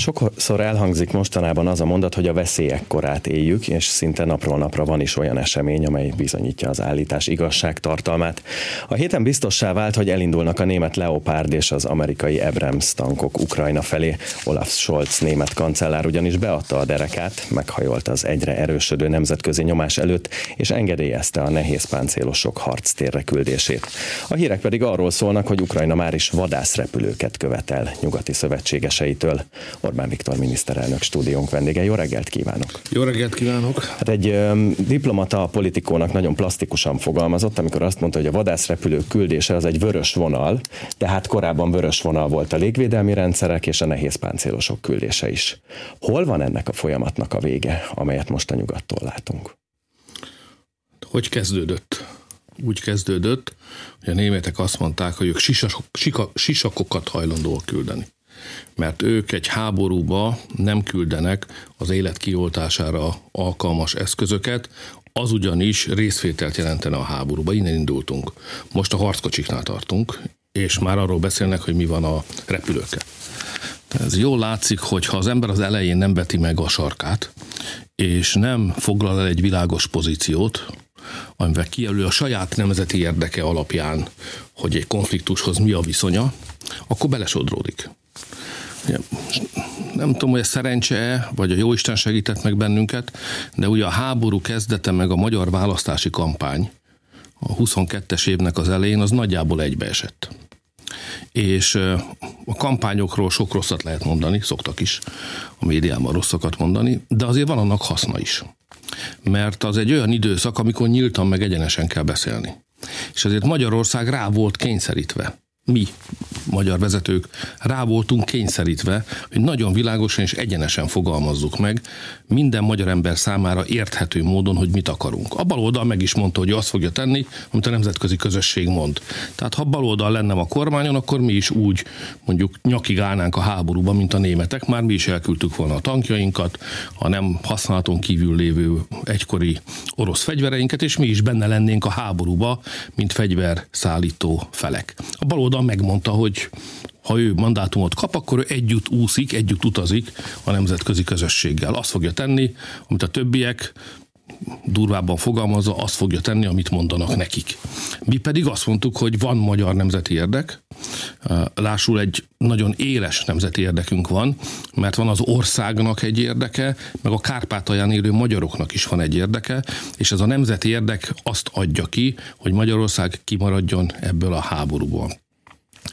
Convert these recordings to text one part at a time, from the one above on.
Sokszor elhangzik mostanában az a mondat, hogy a veszélyek korát éljük, és szinte napról napra van is olyan esemény, amely bizonyítja az állítás igazság tartalmát. A héten biztossá vált, hogy elindulnak a német Leopard és az amerikai Abrams tankok Ukrajna felé. Olaf Scholz német kancellár ugyanis beadta a derekát, meghajolt az egyre erősödő nemzetközi nyomás előtt, és engedélyezte a nehéz páncélosok harctérre küldését. A hírek pedig arról szólnak, hogy Ukrajna már is vadászrepülőket követel nyugati szövetségeseitől. Orbán Viktor miniszterelnök stúdiónk vendége. Jó reggelt kívánok! Jó reggelt kívánok! Hát egy ö, diplomata politikónak nagyon plastikusan fogalmazott, amikor azt mondta, hogy a vadászrepülő küldése az egy vörös vonal, tehát korábban vörös vonal volt a légvédelmi rendszerek és a nehéz páncélosok küldése is. Hol van ennek a folyamatnak a vége, amelyet most a nyugattól látunk? Hogy kezdődött? Úgy kezdődött, hogy a németek azt mondták, hogy ők sisakok, sisakokat hajlandóak küldeni mert ők egy háborúba nem küldenek az élet kioltására alkalmas eszközöket, az ugyanis részvételt jelentene a háborúba. Innen indultunk. Most a harckocsiknál tartunk, és már arról beszélnek, hogy mi van a repülőkkel. Ez jól látszik, hogy ha az ember az elején nem veti meg a sarkát, és nem foglal el egy világos pozíciót, amivel kijelöl a saját nemzeti érdeke alapján, hogy egy konfliktushoz mi a viszonya, akkor belesodródik nem tudom, hogy ez szerencse vagy a Jóisten segített meg bennünket, de ugye a háború kezdete meg a magyar választási kampány a 22-es évnek az elején az nagyjából egybeesett. És a kampányokról sok rosszat lehet mondani, szoktak is a médiában rosszakat mondani, de azért van annak haszna is. Mert az egy olyan időszak, amikor nyíltan meg egyenesen kell beszélni. És ezért Magyarország rá volt kényszerítve mi, magyar vezetők rá voltunk kényszerítve, hogy nagyon világosan és egyenesen fogalmazzuk meg minden magyar ember számára érthető módon, hogy mit akarunk. A baloldal meg is mondta, hogy azt fogja tenni, amit a nemzetközi közösség mond. Tehát ha baloldal lenne a kormányon, akkor mi is úgy mondjuk nyakig állnánk a háborúba, mint a németek. Már mi is elküldtük volna a tankjainkat, a nem használaton kívül lévő egykori orosz fegyvereinket, és mi is benne lennénk a háborúba, mint fegyverszállító felek. A baloldal megmondta, hogy ha ő mandátumot kap, akkor ő együtt úszik, együtt utazik a nemzetközi közösséggel. Azt fogja tenni, amit a többiek durvábban fogalmazza, azt fogja tenni, amit mondanak nekik. Mi pedig azt mondtuk, hogy van magyar nemzeti érdek, lásul egy nagyon éles nemzeti érdekünk van, mert van az országnak egy érdeke, meg a Kárpátalján élő magyaroknak is van egy érdeke, és ez a nemzeti érdek azt adja ki, hogy Magyarország kimaradjon ebből a háborúból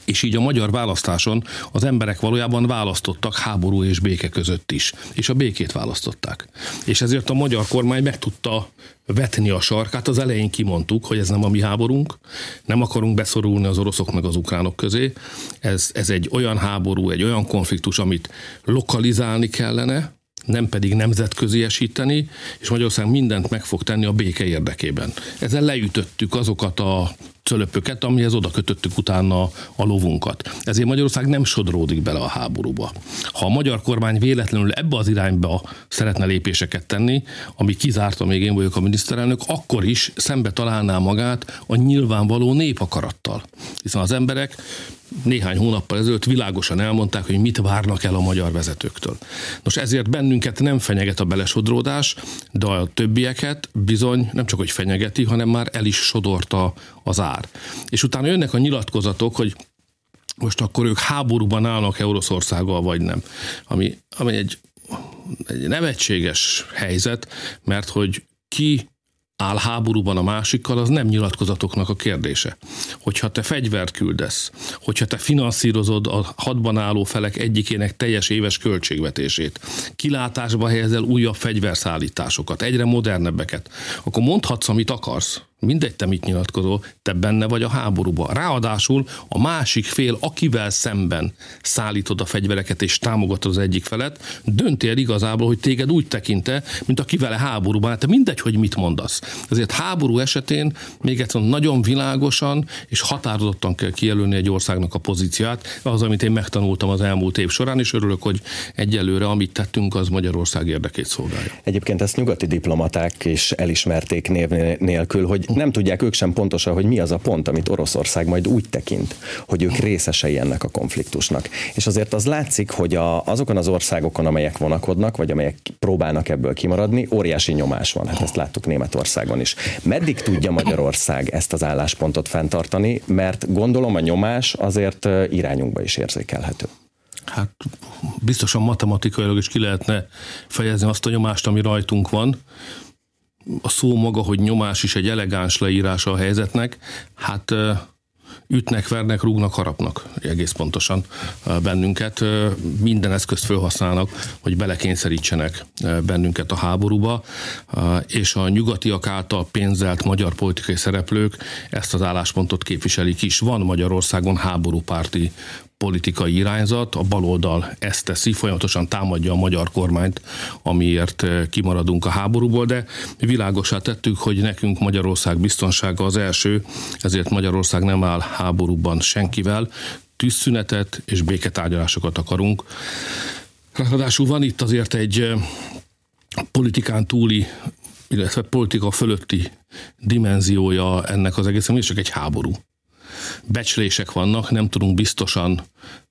és így a magyar választáson az emberek valójában választottak háború és béke között is, és a békét választották. És ezért a magyar kormány meg tudta vetni a sarkát. Az elején kimondtuk, hogy ez nem a mi háborunk, nem akarunk beszorulni az oroszok meg az ukránok közé. Ez, ez egy olyan háború, egy olyan konfliktus, amit lokalizálni kellene, nem pedig nemzetköziesíteni, és Magyarország mindent meg fog tenni a béke érdekében. Ezzel leütöttük azokat a cölöpöket, amihez oda kötöttük utána a lovunkat. Ezért Magyarország nem sodródik bele a háborúba. Ha a magyar kormány véletlenül ebbe az irányba szeretne lépéseket tenni, ami kizárta, még én vagyok a miniszterelnök, akkor is szembe találná magát a nyilvánvaló népakarattal. Hiszen az emberek néhány hónappal ezelőtt világosan elmondták, hogy mit várnak el a magyar vezetőktől. Nos, ezért bennünket nem fenyeget a belesodródás, de a többieket bizony nem csak hogy fenyegeti, hanem már el is sodorta az ár. És utána jönnek a nyilatkozatok, hogy most akkor ők háborúban állnak-e Oroszországgal, vagy nem. Ami, ami egy, egy nevetséges helyzet, mert hogy ki áll háborúban a másikkal, az nem nyilatkozatoknak a kérdése. Hogyha te fegyvert küldesz, hogyha te finanszírozod a hadban álló felek egyikének teljes éves költségvetését, kilátásba helyezel újabb fegyverszállításokat, egyre modernebbeket, akkor mondhatsz, amit akarsz. Mindegy, te mit nyilatkozol, te benne vagy a háborúban. Ráadásul a másik fél, akivel szemben szállítod a fegyvereket és támogatod az egyik felet, dönti el igazából, hogy téged úgy tekinte, mint aki vele háborúban. Hát mindegy, hogy mit mondasz. Ezért háború esetén még egyszer nagyon világosan és határozottan kell kijelölni egy országnak a pozíciát. Az, amit én megtanultam az elmúlt év során, és örülök, hogy egyelőre amit tettünk, az Magyarország érdekét szolgálja. Egyébként ezt nyugati diplomaták is elismerték név nélkül, hogy nem tudják ők sem pontosan, hogy mi az a pont, amit Oroszország majd úgy tekint, hogy ők részesei ennek a konfliktusnak. És azért az látszik, hogy a, azokon az országokon, amelyek vonakodnak, vagy amelyek próbálnak ebből kimaradni, óriási nyomás van. Hát ezt láttuk Németországon is. Meddig tudja Magyarország ezt az álláspontot fenntartani, mert gondolom a nyomás azért irányunkba is érzékelhető. Hát biztosan matematikailag is ki lehetne fejezni azt a nyomást, ami rajtunk van. A szó maga, hogy nyomás is egy elegáns leírása a helyzetnek, hát ütnek, vernek, rúgnak, harapnak egész pontosan bennünket. Minden eszközt felhasználnak, hogy belekényszerítsenek bennünket a háborúba, és a nyugatiak által pénzelt magyar politikai szereplők ezt az álláspontot képviselik is. Van Magyarországon háborúpárti politikai irányzat, a baloldal ezt teszi, folyamatosan támadja a magyar kormányt, amiért eh, kimaradunk a háborúból, de világosá tettük, hogy nekünk Magyarország biztonsága az első, ezért Magyarország nem áll háborúban senkivel, tűzszünetet és béketárgyalásokat akarunk. Ráadásul van itt azért egy eh, politikán túli illetve politika fölötti dimenziója ennek az egész, ami csak egy háború becslések vannak, nem tudunk biztosan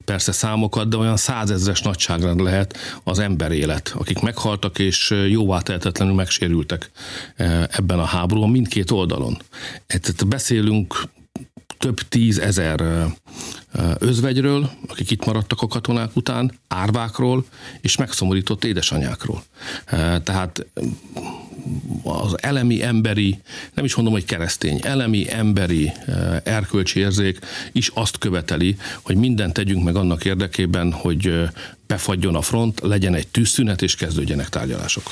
persze számokat, de olyan százezres nagyságrend lehet az ember élet, akik meghaltak és jóvá tehetetlenül megsérültek eh, ebben a háborúban mindkét oldalon. Tehát beszélünk több tízezer özvegyről, akik itt maradtak a katonák után, árvákról és megszomorított édesanyákról. Tehát az elemi emberi, nem is mondom, hogy keresztény, elemi emberi erkölcsi érzék is azt követeli, hogy mindent tegyünk meg annak érdekében, hogy befagyjon a front, legyen egy tűzszünet, és kezdődjenek tárgyalások.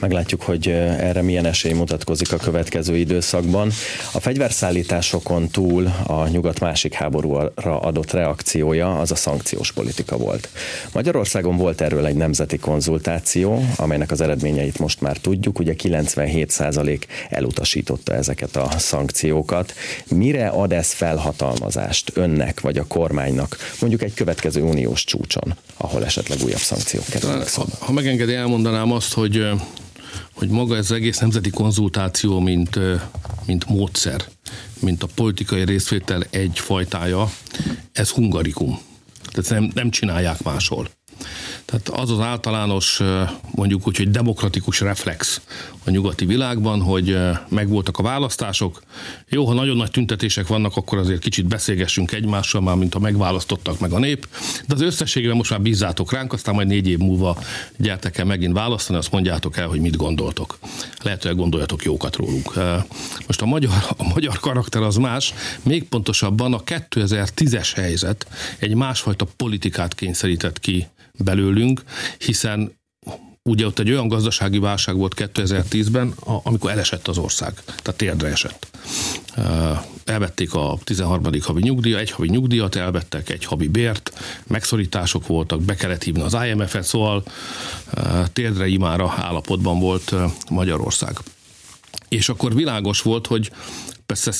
Meglátjuk, hogy erre milyen esély mutatkozik a következő időszakban. A fegyverszállításokon túl a nyugat másik háborúra adott reakciója az a szankciós politika volt. Magyarországon volt erről egy nemzeti konzultáció, amelynek az eredményeit most már tudjuk. Ugye 97% elutasította ezeket a szankciókat. Mire ad ez felhatalmazást önnek vagy a kormánynak, mondjuk egy következő uniós csúcson, ahol ahol esetleg újabb szankciók kerülnek ha, ha megengedi, elmondanám azt, hogy hogy maga ez az egész nemzeti konzultáció, mint, mint módszer, mint a politikai részvétel egy fajtája, ez hungarikum. Tehát nem, nem csinálják máshol. Tehát az az általános, mondjuk úgy, hogy demokratikus reflex a nyugati világban, hogy megvoltak a választások. Jó, ha nagyon nagy tüntetések vannak, akkor azért kicsit beszélgessünk egymással, már mint ha megválasztottak meg a nép, de az összességében most már bízzátok ránk, aztán majd négy év múlva gyertek el megint választani, azt mondjátok el, hogy mit gondoltok. Lehet, hogy gondoljatok jókat rólunk. Most a magyar, a magyar karakter az más, még pontosabban a 2010-es helyzet egy másfajta politikát kényszerített ki belőlünk, hiszen ugye ott egy olyan gazdasági válság volt 2010-ben, amikor elesett az ország, tehát térdre esett. Elvették a 13. havi nyugdíja, egy havi nyugdíjat elvettek, egy havi bért, megszorítások voltak, be kellett hívni az IMF-et, szóval térdre imára állapotban volt Magyarország. És akkor világos volt, hogy persze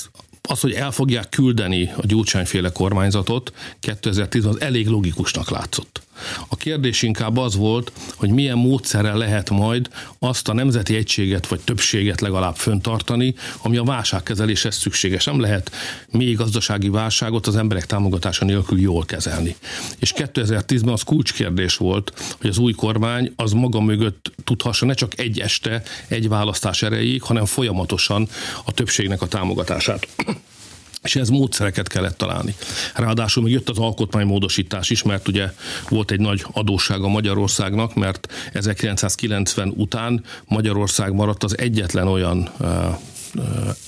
az, hogy el fogják küldeni a gyurcsányféle kormányzatot 2010 az elég logikusnak látszott. A kérdés inkább az volt, hogy milyen módszerrel lehet majd azt a nemzeti egységet vagy többséget legalább föntartani, ami a válságkezeléshez szükséges. Nem lehet még gazdasági válságot az emberek támogatása nélkül jól kezelni. És 2010-ben az kulcskérdés volt, hogy az új kormány az maga mögött tudhassa ne csak egy este, egy választás erejéig, hanem folyamatosan a többségnek a támogatását és ez módszereket kellett találni. Ráadásul még jött az alkotmánymódosítás is, mert ugye volt egy nagy adóssága Magyarországnak, mert 1990 után Magyarország maradt az egyetlen olyan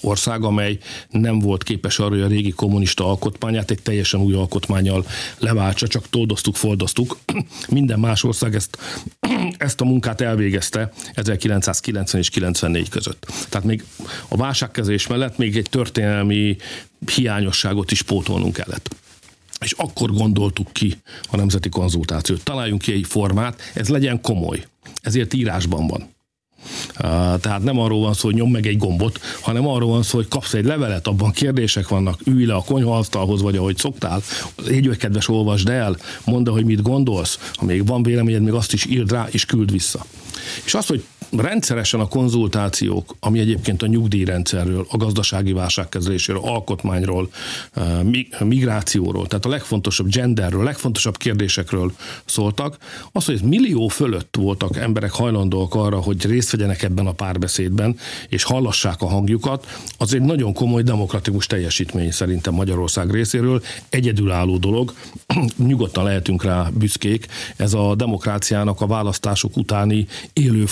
ország, amely nem volt képes arra, hogy a régi kommunista alkotmányát egy teljesen új alkotmányjal leváltsa, csak toldoztuk, foldoztuk. Minden más ország ezt, ezt a munkát elvégezte 1990 és 94 között. Tehát még a válságkezés mellett még egy történelmi hiányosságot is pótolnunk kellett. És akkor gondoltuk ki a nemzeti konzultációt. Találjunk ki egy formát, ez legyen komoly. Ezért írásban van. Tehát nem arról van szó, hogy nyom meg egy gombot, hanem arról van szó, hogy kapsz egy levelet, abban kérdések vannak, ülj le a konyhaasztalhoz, vagy ahogy szoktál, légy vagy kedves, olvasd el, mondd, hogy mit gondolsz, ha még van véleményed, még azt is írd rá, és küld vissza. És az, hogy rendszeresen a konzultációk, ami egyébként a nyugdíjrendszerről, a gazdasági válságkezelésről, alkotmányról, migrációról, tehát a legfontosabb genderről, legfontosabb kérdésekről szóltak, az, hogy millió fölött voltak emberek hajlandóak arra, hogy részt vegyenek ebben a párbeszédben, és hallassák a hangjukat, az egy nagyon komoly demokratikus teljesítmény szerintem Magyarország részéről, egyedülálló dolog, nyugodtan lehetünk rá büszkék, ez a demokráciának a választások utáni élő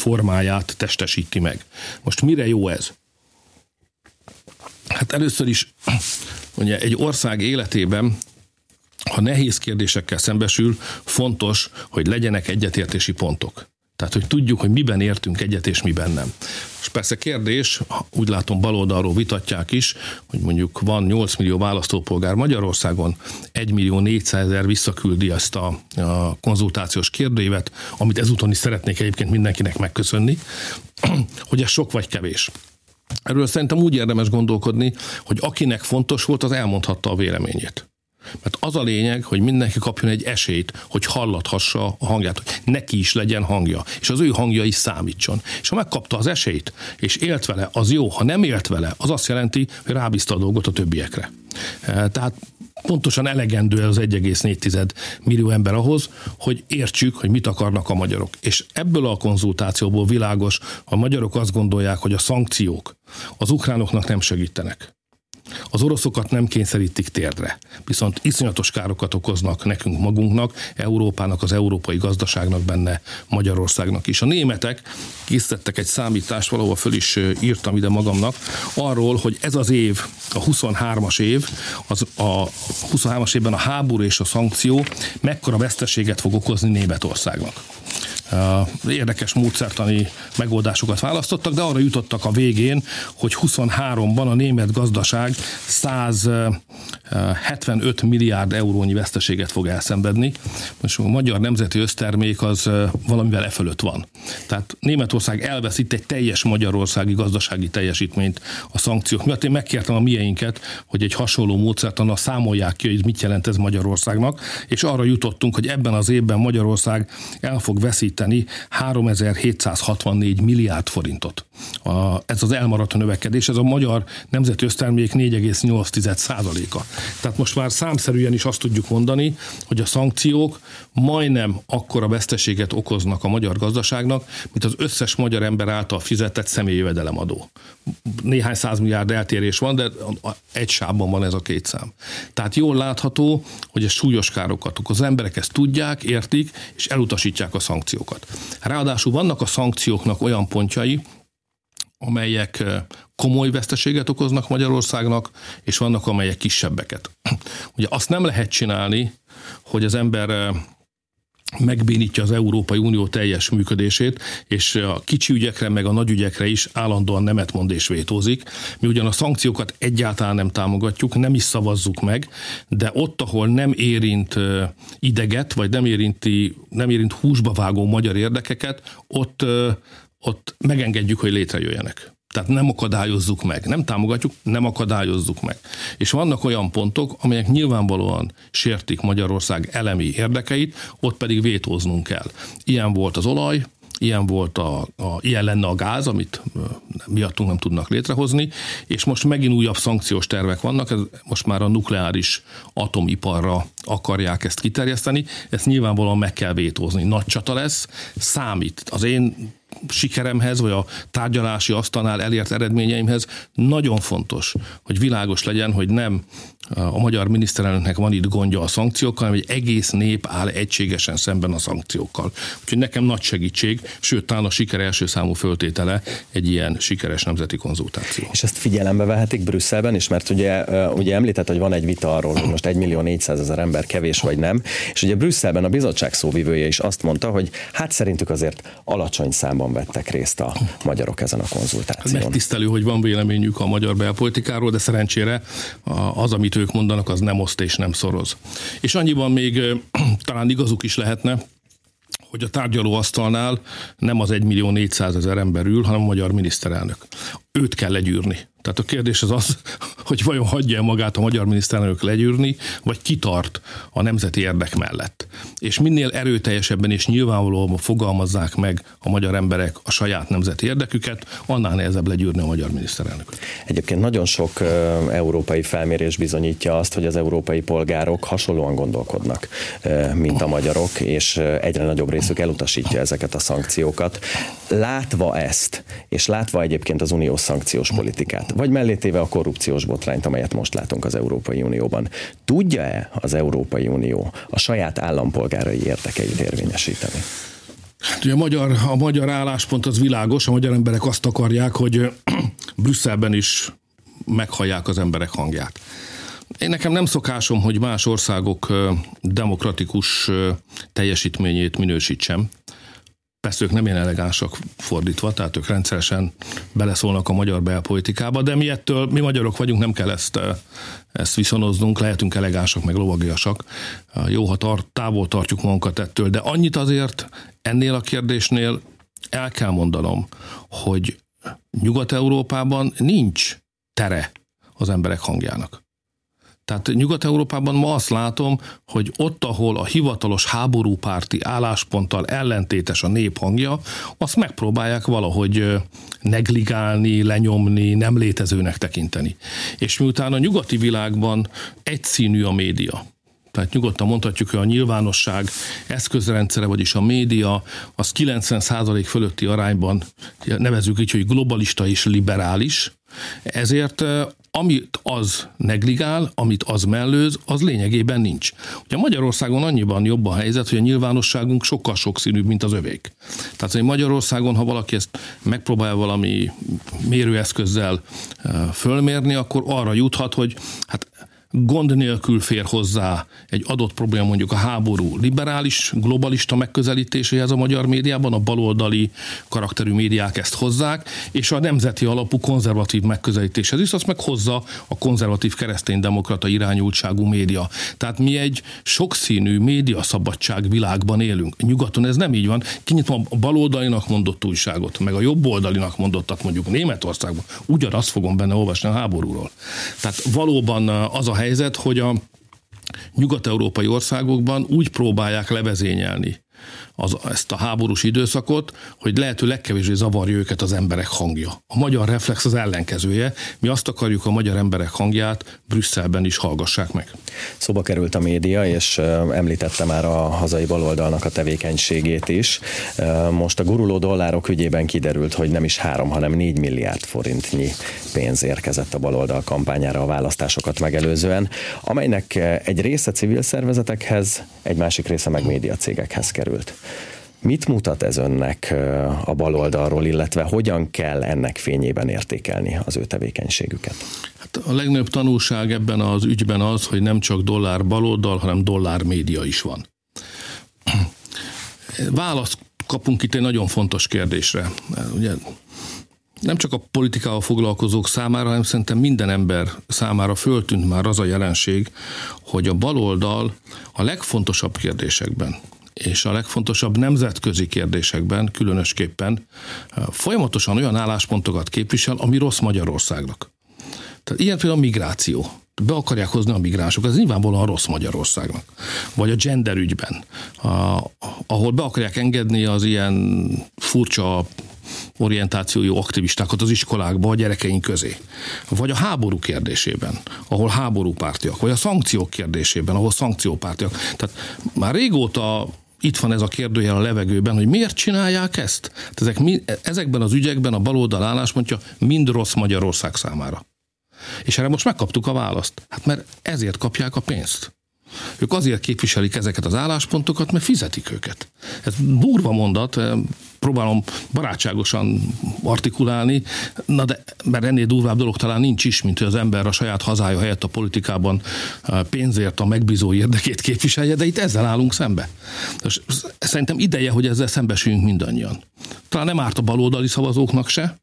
formáját testesíti meg. Most mire jó ez? Hát először is ugye egy ország életében ha nehéz kérdésekkel szembesül, fontos, hogy legyenek egyetértési pontok. Tehát, hogy tudjuk, hogy miben értünk egyet és miben nem. És persze kérdés, úgy látom baloldalról vitatják is, hogy mondjuk van 8 millió választópolgár Magyarországon, 1 millió 400 ezer visszaküldi ezt a, a konzultációs kérdőívet, amit ezúton is szeretnék egyébként mindenkinek megköszönni, hogy ez sok vagy kevés. Erről szerintem úgy érdemes gondolkodni, hogy akinek fontos volt, az elmondhatta a véleményét. Mert az a lényeg, hogy mindenki kapjon egy esélyt, hogy hallathassa a hangját, hogy neki is legyen hangja, és az ő hangja is számítson. És ha megkapta az esélyt, és élt vele, az jó, ha nem élt vele, az azt jelenti, hogy rábízta a dolgot a többiekre. E, tehát pontosan elegendő az 1,4 millió ember ahhoz, hogy értsük, hogy mit akarnak a magyarok. És ebből a konzultációból világos, a magyarok azt gondolják, hogy a szankciók az ukránoknak nem segítenek az oroszokat nem kényszerítik térdre, viszont iszonyatos károkat okoznak nekünk magunknak, Európának, az európai gazdaságnak benne, Magyarországnak is. A németek készítettek egy számítást, valahol föl is írtam ide magamnak, arról, hogy ez az év, a 23-as év, az a 23-as évben a háború és a szankció mekkora veszteséget fog okozni Németországnak érdekes módszertani megoldásokat választottak, de arra jutottak a végén, hogy 23-ban a német gazdaság 175 milliárd eurónyi veszteséget fog elszenvedni. Most a magyar nemzeti össztermék az valamivel e fölött van. Tehát Németország elveszít egy teljes magyarországi gazdasági teljesítményt a szankciók miatt. Én megkértem a mieinket, hogy egy hasonló módszertannal számolják ki, hogy mit jelent ez Magyarországnak, és arra jutottunk, hogy ebben az évben Magyarország el fog veszíteni elveszíteni 3764 milliárd forintot. A, ez az elmaradt növekedés, ez a magyar nemzeti össztermék 4,8%-a. Tehát most már számszerűen is azt tudjuk mondani, hogy a szankciók majdnem akkora veszteséget okoznak a magyar gazdaságnak, mint az összes magyar ember által fizetett személyi jövedelemadó. Néhány százmilliárd eltérés van, de egy sávban van ez a két szám. Tehát jól látható, hogy ez súlyos károkat okoz. Az emberek ezt tudják, értik, és elutasítják a szankciókat. Ráadásul vannak a szankcióknak olyan pontjai, amelyek komoly veszteséget okoznak Magyarországnak, és vannak amelyek kisebbeket. Ugye azt nem lehet csinálni, hogy az ember megbénítja az Európai Unió teljes működését, és a kicsi ügyekre, meg a nagy ügyekre is állandóan nemet mond és vétózik. Mi ugyan a szankciókat egyáltalán nem támogatjuk, nem is szavazzuk meg, de ott, ahol nem érint ideget, vagy nem, érinti, nem érint húsba vágó magyar érdekeket, ott, ott megengedjük, hogy létrejöjjenek. Tehát nem akadályozzuk meg, nem támogatjuk, nem akadályozzuk meg. És vannak olyan pontok, amelyek nyilvánvalóan sértik Magyarország elemi érdekeit, ott pedig vétóznunk kell. Ilyen volt az olaj, ilyen volt a, a, ilyen lenne a gáz, amit miattunk nem tudnak létrehozni, és most megint újabb szankciós tervek vannak, ez most már a nukleáris atomiparra akarják ezt kiterjeszteni, ezt nyilvánvalóan meg kell vétózni. Nagy csata lesz, számít. Az én sikeremhez, vagy a tárgyalási asztalnál elért eredményeimhez nagyon fontos, hogy világos legyen, hogy nem a magyar miniszterelnöknek van itt gondja a szankciókkal, hanem egy egész nép áll egységesen szemben a szankciókkal. Úgyhogy nekem nagy segítség, sőt, talán a siker első számú föltétele egy ilyen sikeres nemzeti konzultáció. És ezt figyelembe vehetik Brüsszelben is, mert ugye, ugye említett, hogy van egy vita arról, hogy most 1 millió 400 ezer ember kevés vagy nem, és ugye Brüsszelben a bizottság szóvivője is azt mondta, hogy hát szerintük azért alacsony számban vettek részt a magyarok ezen a konzultáción. Megtisztelő, hogy van véleményük a magyar belpolitikáról, de szerencsére az, amit ők mondanak, az nem oszt és nem szoroz. És annyiban még talán igazuk is lehetne, hogy a tárgyalóasztalnál nem az 1 millió 400 ezer ember ül, hanem a magyar miniszterelnök. Őt kell legyűrni. Tehát a kérdés az az, hogy vajon hagyja magát a magyar miniszterelnök legyűrni, vagy kitart a nemzeti érdek mellett. És minél erőteljesebben és nyilvánvalóan fogalmazzák meg a magyar emberek a saját nemzeti érdeküket, annál nehezebb legyűrni a magyar miniszterelnököt. Egyébként nagyon sok európai felmérés bizonyítja azt, hogy az európai polgárok hasonlóan gondolkodnak, mint a magyarok, és egyre nagyobb részük elutasítja ezeket a szankciókat. Látva ezt, és látva egyébként az uniós szankciós politikát, vagy mellétéve a korrupciós botrányt, amelyet most látunk az Európai Unióban, tudja-e az Európai Unió a saját állampolgárai érdekeit érvényesíteni? Hát ugye a magyar, a magyar álláspont az világos, a magyar emberek azt akarják, hogy Brüsszelben is meghallják az emberek hangját. Én nekem nem szokásom, hogy más országok demokratikus teljesítményét minősítsem. Persze ők nem ilyen elegánsak fordítva, tehát ők rendszeresen beleszólnak a magyar belpolitikába, de mi ettől, mi magyarok vagyunk, nem kell ezt, ezt viszonoznunk, lehetünk elegánsak, meg lovagiasak. Jó, ha tart, távol tartjuk magunkat ettől, de annyit azért ennél a kérdésnél el kell mondanom, hogy Nyugat-Európában nincs tere az emberek hangjának. Tehát Nyugat-Európában ma azt látom, hogy ott, ahol a hivatalos háborúpárti állásponttal ellentétes a nép hangja, azt megpróbálják valahogy negligálni, lenyomni, nem létezőnek tekinteni. És miután a nyugati világban egyszínű a média, tehát nyugodtan mondhatjuk, hogy a nyilvánosság eszközrendszere, vagyis a média, az 90% fölötti arányban nevezük így, hogy globalista és liberális, ezért amit az negligál, amit az mellőz, az lényegében nincs. Ugye Magyarországon annyiban jobb a helyzet, hogy a nyilvánosságunk sokkal sokszínűbb, mint az övék. Tehát, hogy Magyarországon, ha valaki ezt megpróbál valami mérőeszközzel fölmérni, akkor arra juthat, hogy hát gond nélkül fér hozzá egy adott probléma, mondjuk a háború liberális, globalista megközelítéséhez a magyar médiában, a baloldali karakterű médiák ezt hozzák, és a nemzeti alapú konzervatív megközelítéshez is, azt meg hozza a konzervatív kereszténydemokrata irányultságú média. Tehát mi egy sokszínű média szabadság világban élünk. Nyugaton ez nem így van. Kinyitom a baloldalinak mondott újságot, meg a jobb oldalinak mondottat mondjuk Németországban, ugyanazt fogom benne olvasni a háborúról. Tehát valóban az a helyzet, hogy a nyugat-európai országokban úgy próbálják levezényelni az, ezt a háborús időszakot, hogy lehető legkevésbé zavarja őket az emberek hangja. A magyar reflex az ellenkezője. Mi azt akarjuk, a magyar emberek hangját Brüsszelben is hallgassák meg. Szóba került a média, és említette már a hazai baloldalnak a tevékenységét is. Most a guruló dollárok ügyében kiderült, hogy nem is három, hanem négy milliárd forintnyi pénz érkezett a baloldal kampányára a választásokat megelőzően, amelynek egy része civil szervezetekhez, egy másik része meg médiacégekhez került. Mit mutat ez önnek a baloldalról, illetve hogyan kell ennek fényében értékelni az ő tevékenységüket? Hát a legnagyobb tanulság ebben az ügyben az, hogy nem csak dollár baloldal, hanem dollár média is van. Választ kapunk itt egy nagyon fontos kérdésre. Ugye nem csak a politikával foglalkozók számára, hanem szerintem minden ember számára föltűnt már az a jelenség, hogy a baloldal a legfontosabb kérdésekben, és a legfontosabb nemzetközi kérdésekben különösképpen eh, folyamatosan olyan álláspontokat képvisel, ami rossz Magyarországnak. Tehát ilyen például a migráció. Be akarják hozni a migránsokat, ez nyilvánvalóan rossz Magyarországnak. Vagy a gender ügyben, a, ahol be akarják engedni az ilyen furcsa orientációjú aktivistákat az iskolákba a gyerekeink közé. Vagy a háború kérdésében, ahol háborúpártiak, vagy a szankciók kérdésében, ahol szankciópártiak. Tehát már régóta itt van ez a kérdőjel a levegőben, hogy miért csinálják ezt? Hát ezek, ezekben az ügyekben a baloldal álláspontja mind rossz Magyarország számára. És erre most megkaptuk a választ. Hát mert ezért kapják a pénzt. Ők azért képviselik ezeket az álláspontokat, mert fizetik őket. Ez durva mondat, eh, próbálom barátságosan artikulálni, na de mert ennél durvább dolog talán nincs is, mint hogy az ember a saját hazája helyett a politikában eh, pénzért a megbízó érdekét képviselje, de itt ezzel állunk szembe. És szerintem ideje, hogy ezzel szembesüljünk mindannyian. Talán nem árt a baloldali szavazóknak se,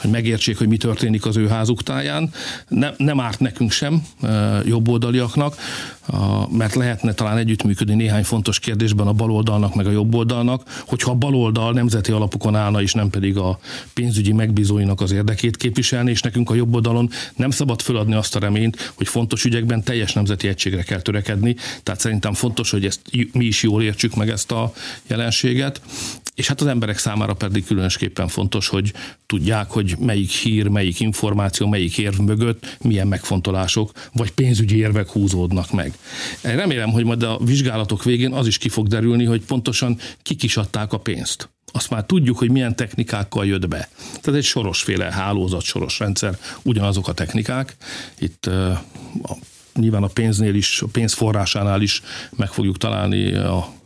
hogy megértsék, hogy mi történik az ő házuk táján. Nem, nem árt nekünk sem, jobboldaliaknak, mert lehetne talán együttműködni néhány fontos kérdésben a baloldalnak meg a jobboldalnak, hogyha a baloldal nemzeti alapokon állna, és nem pedig a pénzügyi megbízóinak az érdekét képviselni, és nekünk a jobboldalon nem szabad föladni azt a reményt, hogy fontos ügyekben teljes nemzeti egységre kell törekedni. Tehát szerintem fontos, hogy ezt mi is jól értsük meg ezt a jelenséget, és hát az emberek számára pedig különösképpen fontos, hogy tudják, hogy melyik hír, melyik információ, melyik érv mögött milyen megfontolások vagy pénzügyi érvek húzódnak meg. Remélem, hogy majd a vizsgálatok végén az is ki fog derülni, hogy pontosan kik is adták a pénzt azt már tudjuk, hogy milyen technikákkal jött be. Tehát egy sorosféle hálózat, soros rendszer, ugyanazok a technikák. Itt a, nyilván a pénznél is, a pénzforrásánál is meg fogjuk találni a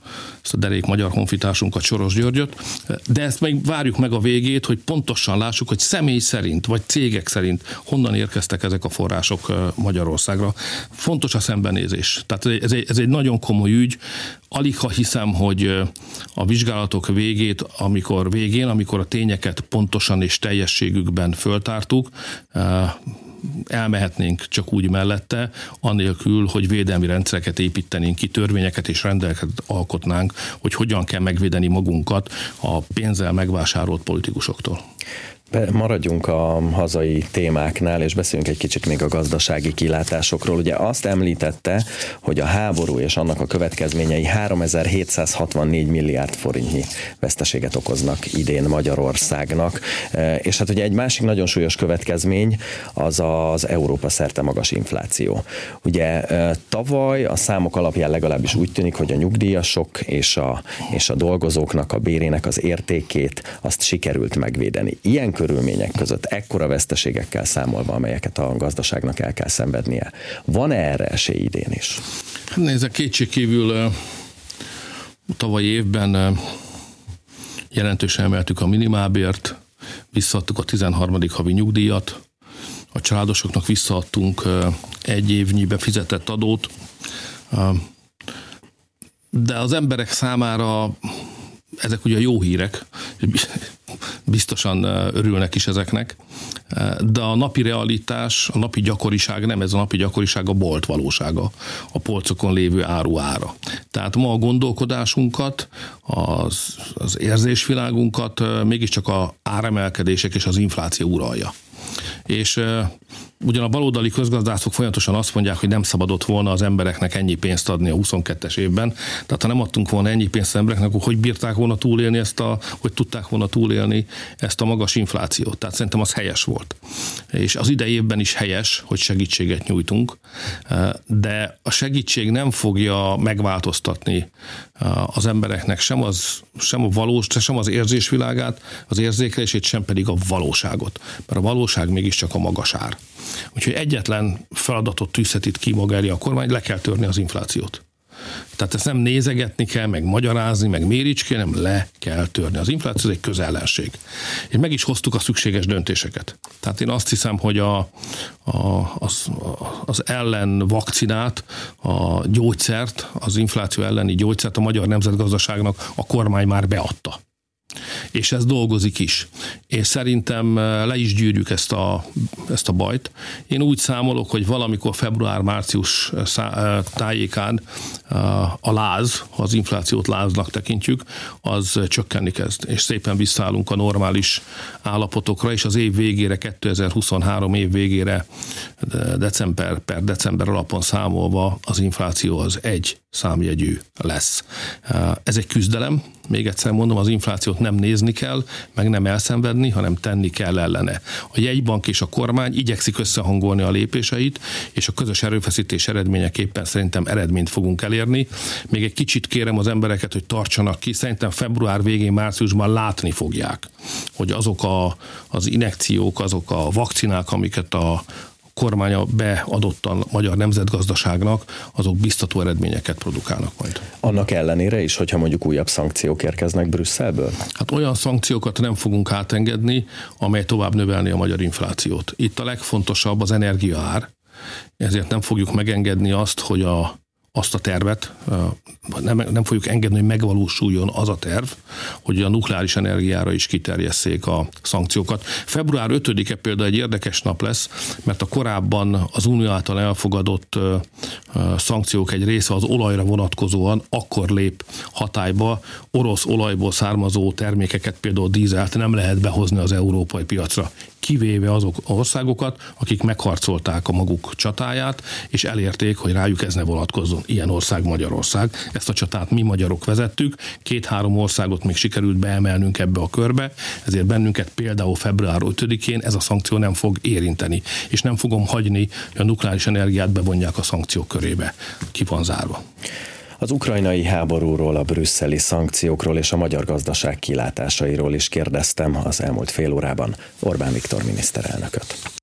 ezt a derék magyar honfitársunkat, Soros Györgyöt, de ezt még várjuk meg a végét, hogy pontosan lássuk, hogy személy szerint, vagy cégek szerint honnan érkeztek ezek a források Magyarországra. Fontos a szembenézés. Tehát ez egy, ez egy nagyon komoly ügy. Alig ha hiszem, hogy a vizsgálatok végét, amikor végén, amikor a tényeket pontosan és teljességükben föltártuk, elmehetnénk csak úgy mellette, anélkül, hogy védelmi rendszereket építenénk ki, törvényeket és rendeleket alkotnánk, hogy hogyan kell megvédeni magunkat a pénzzel megvásárolt politikusoktól. Maradjunk a hazai témáknál, és beszéljünk egy kicsit még a gazdasági kilátásokról. Ugye azt említette, hogy a háború és annak a következményei 3764 milliárd forintnyi veszteséget okoznak idén Magyarországnak. E, és hát ugye egy másik nagyon súlyos következmény az az Európa szerte magas infláció. Ugye e, tavaly a számok alapján legalábbis úgy tűnik, hogy a nyugdíjasok és a, és a dolgozóknak a bérének az értékét azt sikerült megvédeni. Ilyen körülmények között, ekkora veszteségekkel számolva, amelyeket a gazdaságnak el kell szenvednie. Van-e erre esély idén is? Hát nézd, kétségkívül tavalyi évben jelentősen emeltük a minimálbért, visszaadtuk a 13. havi nyugdíjat, a családosoknak visszaadtunk egy évnyi befizetett adót, de az emberek számára ezek ugye jó hírek, biztosan örülnek is ezeknek, de a napi realitás, a napi gyakoriság nem ez a napi gyakoriság a bolt valósága, a polcokon lévő áru ára. Tehát ma a gondolkodásunkat, az, az érzésvilágunkat mégiscsak a áremelkedések és az infláció uralja. És ugyan a baloldali közgazdászok folyamatosan azt mondják, hogy nem szabadott volna az embereknek ennyi pénzt adni a 22-es évben. Tehát ha nem adtunk volna ennyi pénzt az embereknek, akkor hogy bírták volna túlélni ezt a, hogy tudták volna túlélni ezt a magas inflációt. Tehát szerintem az helyes volt. És az idejében is helyes, hogy segítséget nyújtunk, de a segítség nem fogja megváltoztatni az embereknek sem, az, sem a valós, sem az érzésvilágát, az érzékelését, sem pedig a valóságot. Mert a valóság mégiscsak a magas ár. Úgyhogy egyetlen feladatot tűzhet itt ki maga elé a kormány, le kell törni az inflációt. Tehát ezt nem nézegetni kell, meg magyarázni, meg méricské, nem le kell törni. Az infláció egy közellenség. És meg is hoztuk a szükséges döntéseket. Tehát én azt hiszem, hogy a, a, az, az ellen vakcinát, a gyógyszert, az infláció elleni gyógyszert a magyar nemzetgazdaságnak a kormány már beadta és ez dolgozik is. És szerintem eh, le is gyűrjük ezt a, ezt a bajt. Én úgy számolok, hogy valamikor február-március eh, eh, tájékán a láz, ha az inflációt láznak tekintjük, az csökkenni kezd, és szépen visszaállunk a normális állapotokra, és az év végére, 2023 év végére december per december alapon számolva az infláció az egy számjegyű lesz. Ez egy küzdelem, még egyszer mondom, az inflációt nem nézni kell, meg nem elszenvedni, hanem tenni kell ellene. A jegybank és a kormány igyekszik összehangolni a lépéseit, és a közös erőfeszítés eredményeképpen szerintem eredményt fogunk elérni. Még egy kicsit kérem az embereket, hogy tartsanak ki, szerintem február végén, márciusban látni fogják, hogy azok a, az inekciók, azok a vakcinák, amiket a, kormánya beadott a magyar nemzetgazdaságnak, azok biztató eredményeket produkálnak majd. Annak ellenére is, hogyha mondjuk újabb szankciók érkeznek Brüsszelből? Hát olyan szankciókat nem fogunk átengedni, amely tovább növelni a magyar inflációt. Itt a legfontosabb az energiaár, ezért nem fogjuk megengedni azt, hogy a azt a tervet, nem, nem fogjuk engedni, hogy megvalósuljon az a terv, hogy a nukleáris energiára is kiterjesszék a szankciókat. Február 5-e például egy érdekes nap lesz, mert a korábban az Unió által elfogadott szankciók egy része az olajra vonatkozóan akkor lép hatályba. Orosz olajból származó termékeket, például dízelt nem lehet behozni az európai piacra kivéve azok országokat, akik megharcolták a maguk csatáját, és elérték, hogy rájuk ez ne vonatkozzon. Ilyen ország Magyarország. Ezt a csatát mi magyarok vezettük, két-három országot még sikerült beemelnünk ebbe a körbe, ezért bennünket például február 5-én ez a szankció nem fog érinteni, és nem fogom hagyni, hogy a nukleáris energiát bevonják a szankciók körébe. Ki van zárva. Az ukrajnai háborúról, a brüsszeli szankciókról és a magyar gazdaság kilátásairól is kérdeztem az elmúlt fél órában Orbán Viktor miniszterelnököt.